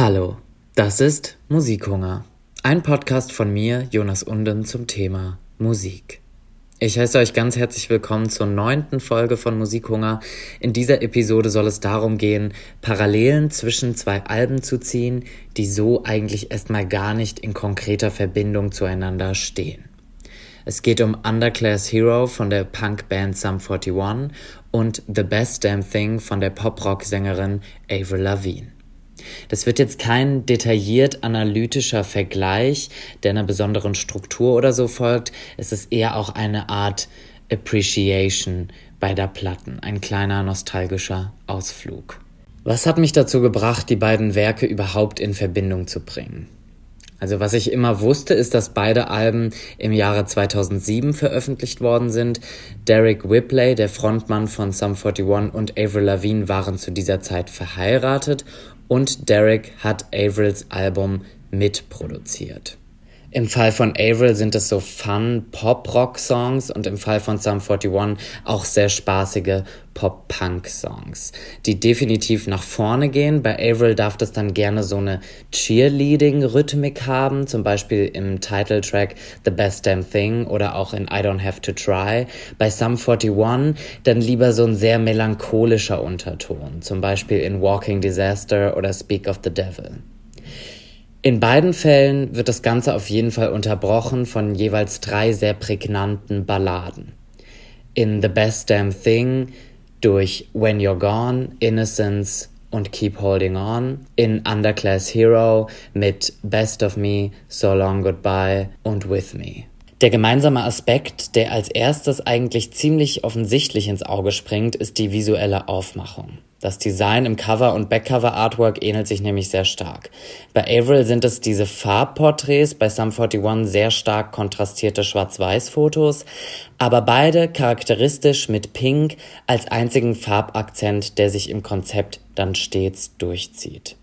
Hallo, das ist Musikhunger, ein Podcast von mir, Jonas Unden, zum Thema Musik. Ich heiße euch ganz herzlich willkommen zur neunten Folge von Musikhunger. In dieser Episode soll es darum gehen, Parallelen zwischen zwei Alben zu ziehen, die so eigentlich erstmal gar nicht in konkreter Verbindung zueinander stehen. Es geht um Underclass Hero von der Punkband Sum 41 und The Best Damn Thing von der Pop-Rock-Sängerin Avril Lavigne. Das wird jetzt kein detailliert analytischer Vergleich, der einer besonderen Struktur oder so folgt. Es ist eher auch eine Art Appreciation beider Platten, ein kleiner nostalgischer Ausflug. Was hat mich dazu gebracht, die beiden Werke überhaupt in Verbindung zu bringen? Also was ich immer wusste, ist, dass beide Alben im Jahre 2007 veröffentlicht worden sind. Derek Whipley, der Frontmann von Sum 41 und Avril Lavigne waren zu dieser Zeit verheiratet und Derek hat Avrils Album mitproduziert. Im Fall von Avril sind es so Fun Pop-Rock-Songs und im Fall von Sum 41 auch sehr spaßige Pop-Punk-Songs, die definitiv nach vorne gehen. Bei Avril darf das dann gerne so eine Cheerleading-Rhythmik haben, zum Beispiel im Titeltrack The Best Damn Thing oder auch in I Don't Have to Try. Bei Sum 41 dann lieber so ein sehr melancholischer Unterton, zum Beispiel in Walking Disaster oder Speak of the Devil. In beiden Fällen wird das Ganze auf jeden Fall unterbrochen von jeweils drei sehr prägnanten Balladen. In The Best Damn Thing durch When You're Gone, Innocence und Keep Holding On. In Underclass Hero mit Best of Me, So Long Goodbye und With Me. Der gemeinsame Aspekt, der als erstes eigentlich ziemlich offensichtlich ins Auge springt, ist die visuelle Aufmachung. Das Design im Cover- und Backcover-Artwork ähnelt sich nämlich sehr stark. Bei Avril sind es diese Farbporträts, bei Sum 41 sehr stark kontrastierte Schwarz-Weiß-Fotos, aber beide charakteristisch mit Pink als einzigen Farbakzent, der sich im Konzept dann stets durchzieht.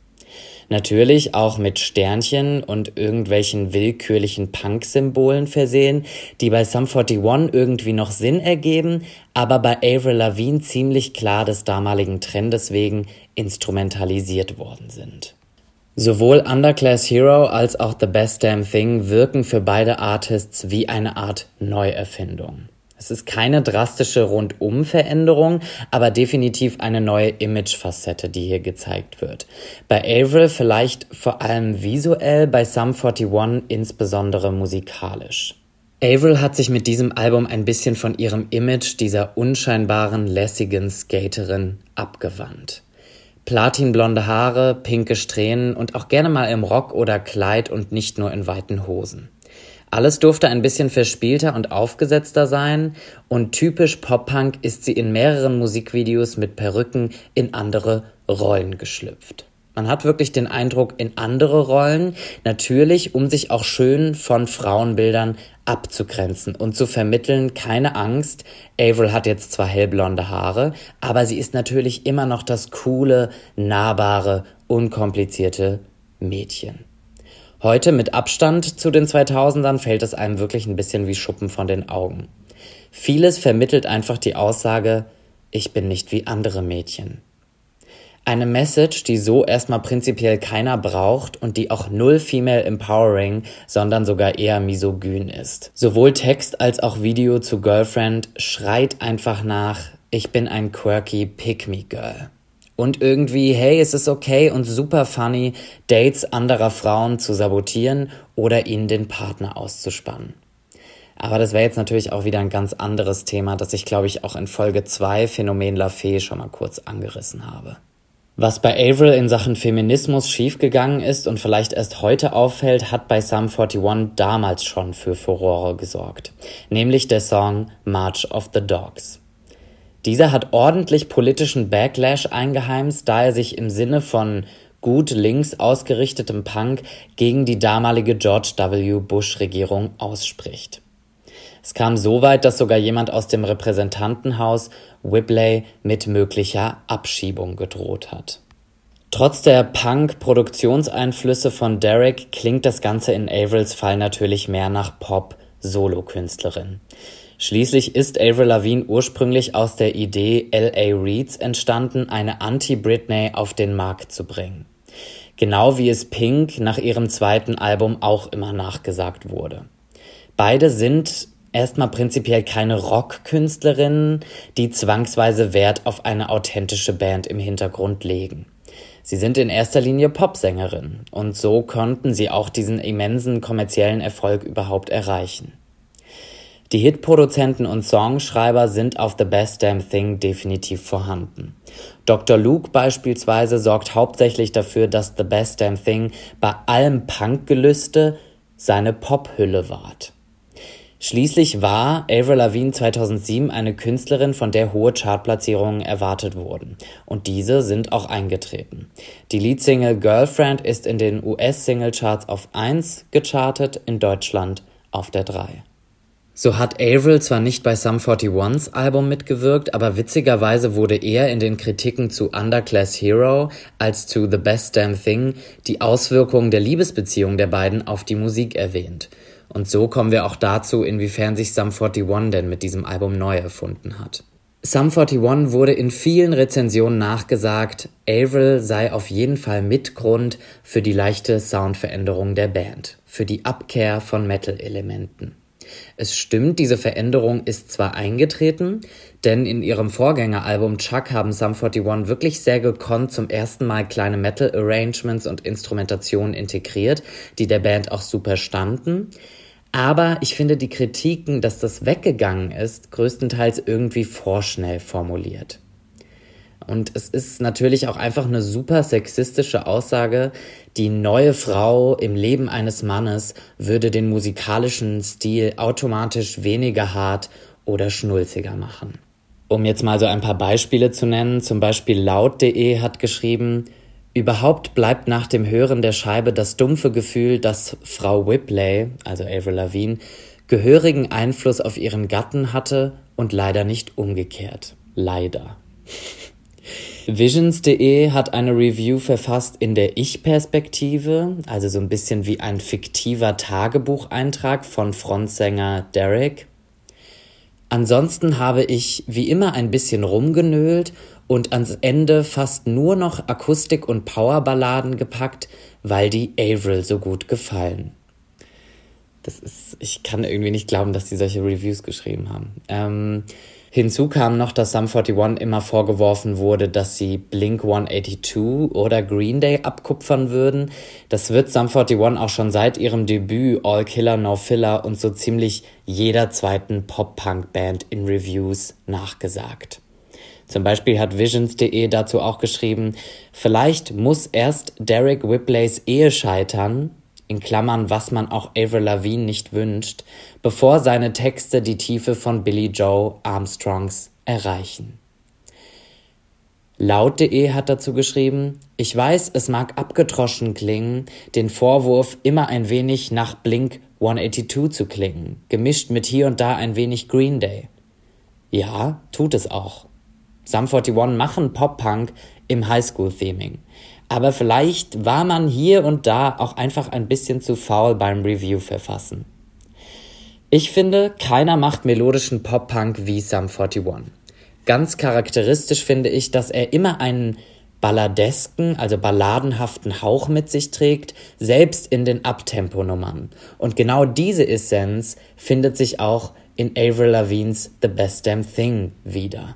Natürlich auch mit Sternchen und irgendwelchen willkürlichen Punk-Symbolen versehen, die bei Sum 41 irgendwie noch Sinn ergeben, aber bei Avril Lavigne ziemlich klar des damaligen Trendes wegen instrumentalisiert worden sind. Sowohl Underclass Hero als auch The Best Damn Thing wirken für beide Artists wie eine Art Neuerfindung. Es ist keine drastische Rundum-Veränderung, aber definitiv eine neue Image-Facette, die hier gezeigt wird. Bei Avril vielleicht vor allem visuell, bei Sum 41 insbesondere musikalisch. Avril hat sich mit diesem Album ein bisschen von ihrem Image dieser unscheinbaren, lässigen Skaterin abgewandt. Platinblonde Haare, pinke Strähnen und auch gerne mal im Rock oder Kleid und nicht nur in weiten Hosen. Alles durfte ein bisschen verspielter und aufgesetzter sein und typisch Pop-Punk ist sie in mehreren Musikvideos mit Perücken in andere Rollen geschlüpft. Man hat wirklich den Eindruck in andere Rollen, natürlich, um sich auch schön von Frauenbildern abzugrenzen und zu vermitteln, keine Angst, Avril hat jetzt zwar hellblonde Haare, aber sie ist natürlich immer noch das coole, nahbare, unkomplizierte Mädchen. Heute mit Abstand zu den 2000ern fällt es einem wirklich ein bisschen wie Schuppen von den Augen. Vieles vermittelt einfach die Aussage, ich bin nicht wie andere Mädchen. Eine Message, die so erstmal prinzipiell keiner braucht und die auch null female empowering, sondern sogar eher misogyn ist. Sowohl Text als auch Video zu Girlfriend schreit einfach nach, ich bin ein quirky Pick-me-Girl. Und irgendwie, hey, es ist okay und super funny, Dates anderer Frauen zu sabotieren oder ihnen den Partner auszuspannen. Aber das wäre jetzt natürlich auch wieder ein ganz anderes Thema, das ich, glaube ich, auch in Folge 2 Phänomen La Fee schon mal kurz angerissen habe. Was bei Avril in Sachen Feminismus schiefgegangen ist und vielleicht erst heute auffällt, hat bei Sum 41 damals schon für Furore gesorgt. Nämlich der Song March of the Dogs. Dieser hat ordentlich politischen Backlash eingeheimst, da er sich im Sinne von gut links ausgerichtetem Punk gegen die damalige George W. Bush-Regierung ausspricht. Es kam so weit, dass sogar jemand aus dem Repräsentantenhaus Whibley mit möglicher Abschiebung gedroht hat. Trotz der Punk-Produktionseinflüsse von Derek klingt das Ganze in Avrils Fall natürlich mehr nach Pop-Solokünstlerin. Schließlich ist Avril Lavigne ursprünglich aus der Idee L.A. Reeds entstanden, eine Anti-Britney auf den Markt zu bringen. genau wie es Pink nach ihrem zweiten Album auch immer nachgesagt wurde. Beide sind erstmal prinzipiell keine Rockkünstlerinnen, die zwangsweise Wert auf eine authentische Band im Hintergrund legen. Sie sind in erster Linie Popsängerinnen und so konnten sie auch diesen immensen kommerziellen Erfolg überhaupt erreichen. Die Hitproduzenten und Songschreiber sind auf The Best Damn Thing definitiv vorhanden. Dr. Luke beispielsweise sorgt hauptsächlich dafür, dass The Best Damn Thing bei allem Punkgelüste seine Pophülle wahrt. Schließlich war Avril Lavigne 2007 eine Künstlerin, von der hohe Chartplatzierungen erwartet wurden. Und diese sind auch eingetreten. Die Leadsingle Girlfriend ist in den US-Singlecharts auf 1 gechartet, in Deutschland auf der 3. So hat Avril zwar nicht bei Sum 41s Album mitgewirkt, aber witzigerweise wurde eher in den Kritiken zu Underclass Hero als zu The Best Damn Thing die Auswirkungen der Liebesbeziehung der beiden auf die Musik erwähnt. Und so kommen wir auch dazu, inwiefern sich Sum 41 denn mit diesem Album neu erfunden hat. Sum 41 wurde in vielen Rezensionen nachgesagt, Avril sei auf jeden Fall Mitgrund für die leichte Soundveränderung der Band, für die Abkehr von Metal-Elementen. Es stimmt, diese Veränderung ist zwar eingetreten, denn in ihrem Vorgängeralbum Chuck haben Sum 41 wirklich sehr gekonnt zum ersten Mal kleine Metal-Arrangements und Instrumentationen integriert, die der Band auch super standen. Aber ich finde die Kritiken, dass das weggegangen ist, größtenteils irgendwie vorschnell formuliert. Und es ist natürlich auch einfach eine super sexistische Aussage. Die neue Frau im Leben eines Mannes würde den musikalischen Stil automatisch weniger hart oder schnulziger machen. Um jetzt mal so ein paar Beispiele zu nennen, zum Beispiel laut.de hat geschrieben, überhaupt bleibt nach dem Hören der Scheibe das dumpfe Gefühl, dass Frau Whipley, also Avril Lavigne, gehörigen Einfluss auf ihren Gatten hatte und leider nicht umgekehrt. Leider. Visions.de hat eine Review verfasst in der Ich-Perspektive, also so ein bisschen wie ein fiktiver Tagebucheintrag von Frontsänger Derek. Ansonsten habe ich wie immer ein bisschen rumgenölt und ans Ende fast nur noch Akustik- und Powerballaden gepackt, weil die Avril so gut gefallen. Das ist, ich kann irgendwie nicht glauben, dass die solche Reviews geschrieben haben. Ähm, Hinzu kam noch, dass Sum 41 immer vorgeworfen wurde, dass sie Blink 182 oder Green Day abkupfern würden. Das wird Sum 41 auch schon seit ihrem Debüt All Killer No Filler und so ziemlich jeder zweiten Pop-Punk-Band in Reviews nachgesagt. Zum Beispiel hat Visions.de dazu auch geschrieben, vielleicht muss erst Derek Whipleys Ehe scheitern, in Klammern, was man auch Avril Lavigne nicht wünscht, bevor seine Texte die Tiefe von Billy Joe Armstrongs erreichen. Laut.de hat dazu geschrieben, ich weiß, es mag abgetroschen klingen, den Vorwurf immer ein wenig nach Blink 182 zu klingen, gemischt mit hier und da ein wenig Green Day. Ja, tut es auch. Sum 41 machen Pop-Punk im Highschool-Theming. Aber vielleicht war man hier und da auch einfach ein bisschen zu faul beim Review verfassen. Ich finde, keiner macht melodischen Pop-Punk wie Sum 41. Ganz charakteristisch finde ich, dass er immer einen balladesken, also balladenhaften Hauch mit sich trägt, selbst in den Abtempo-Nummern. Und genau diese Essenz findet sich auch in Avril Lavigne's The Best Damn Thing wieder.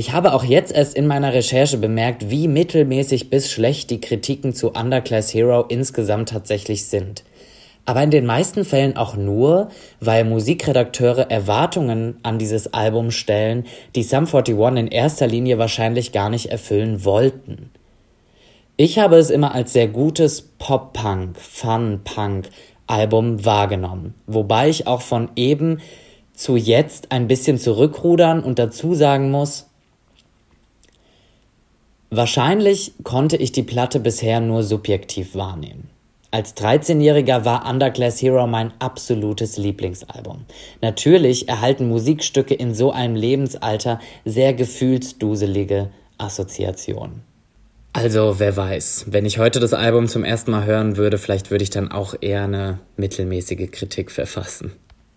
Ich habe auch jetzt erst in meiner Recherche bemerkt, wie mittelmäßig bis schlecht die Kritiken zu Underclass Hero insgesamt tatsächlich sind. Aber in den meisten Fällen auch nur, weil Musikredakteure Erwartungen an dieses Album stellen, die Sum 41 in erster Linie wahrscheinlich gar nicht erfüllen wollten. Ich habe es immer als sehr gutes Pop-Punk, Fun-Punk Album wahrgenommen, wobei ich auch von eben zu jetzt ein bisschen zurückrudern und dazu sagen muss, Wahrscheinlich konnte ich die Platte bisher nur subjektiv wahrnehmen. Als 13-Jähriger war Underclass Hero mein absolutes Lieblingsalbum. Natürlich erhalten Musikstücke in so einem Lebensalter sehr gefühlsduselige Assoziationen. Also, wer weiß, wenn ich heute das Album zum ersten Mal hören würde, vielleicht würde ich dann auch eher eine mittelmäßige Kritik verfassen.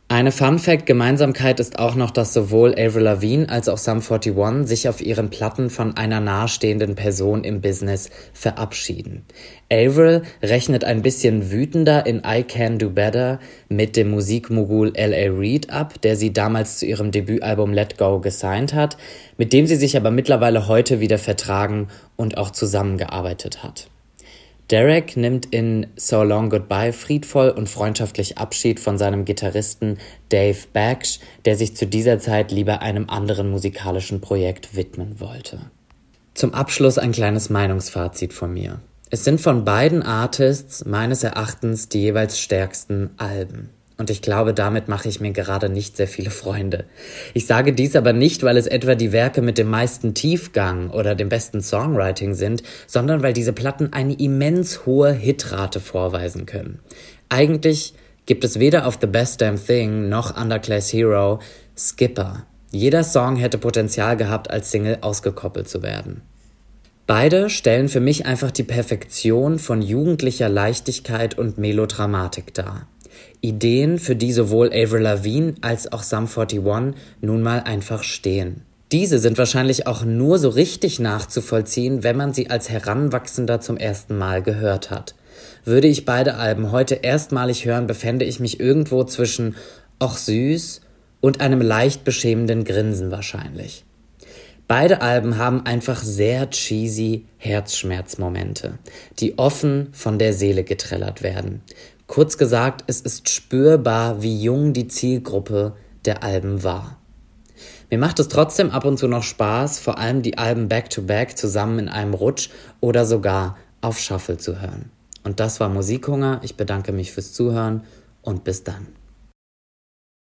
Eine Fun Fact Gemeinsamkeit ist auch noch, dass sowohl Avril Lavigne als auch Sum 41 sich auf ihren Platten von einer nahestehenden Person im Business verabschieden. Avril rechnet ein bisschen wütender in I Can Do Better mit dem Musikmogul L.A. Reid ab, der sie damals zu ihrem Debütalbum Let Go gesigned hat, mit dem sie sich aber mittlerweile heute wieder vertragen und auch zusammengearbeitet hat. Derek nimmt in So Long Goodbye friedvoll und freundschaftlich Abschied von seinem Gitarristen Dave Baksh, der sich zu dieser Zeit lieber einem anderen musikalischen Projekt widmen wollte. Zum Abschluss ein kleines Meinungsfazit von mir. Es sind von beiden Artists meines Erachtens die jeweils stärksten Alben. Und ich glaube, damit mache ich mir gerade nicht sehr viele Freunde. Ich sage dies aber nicht, weil es etwa die Werke mit dem meisten Tiefgang oder dem besten Songwriting sind, sondern weil diese Platten eine immens hohe Hitrate vorweisen können. Eigentlich gibt es weder auf The Best Damn Thing noch Underclass Hero Skipper. Jeder Song hätte Potenzial gehabt, als Single ausgekoppelt zu werden. Beide stellen für mich einfach die Perfektion von jugendlicher Leichtigkeit und Melodramatik dar. Ideen, für die sowohl Avril Lavigne als auch Sum 41 nun mal einfach stehen. Diese sind wahrscheinlich auch nur so richtig nachzuvollziehen, wenn man sie als Heranwachsender zum ersten Mal gehört hat. Würde ich beide Alben heute erstmalig hören, befände ich mich irgendwo zwischen Och süß und einem leicht beschämenden Grinsen wahrscheinlich. Beide Alben haben einfach sehr cheesy Herzschmerzmomente, die offen von der Seele getrellert werden. Kurz gesagt, es ist spürbar, wie jung die Zielgruppe der Alben war. Mir macht es trotzdem ab und zu noch Spaß, vor allem die Alben back-to-back -back zusammen in einem Rutsch oder sogar auf Shuffle zu hören. Und das war Musikhunger. Ich bedanke mich fürs Zuhören und bis dann.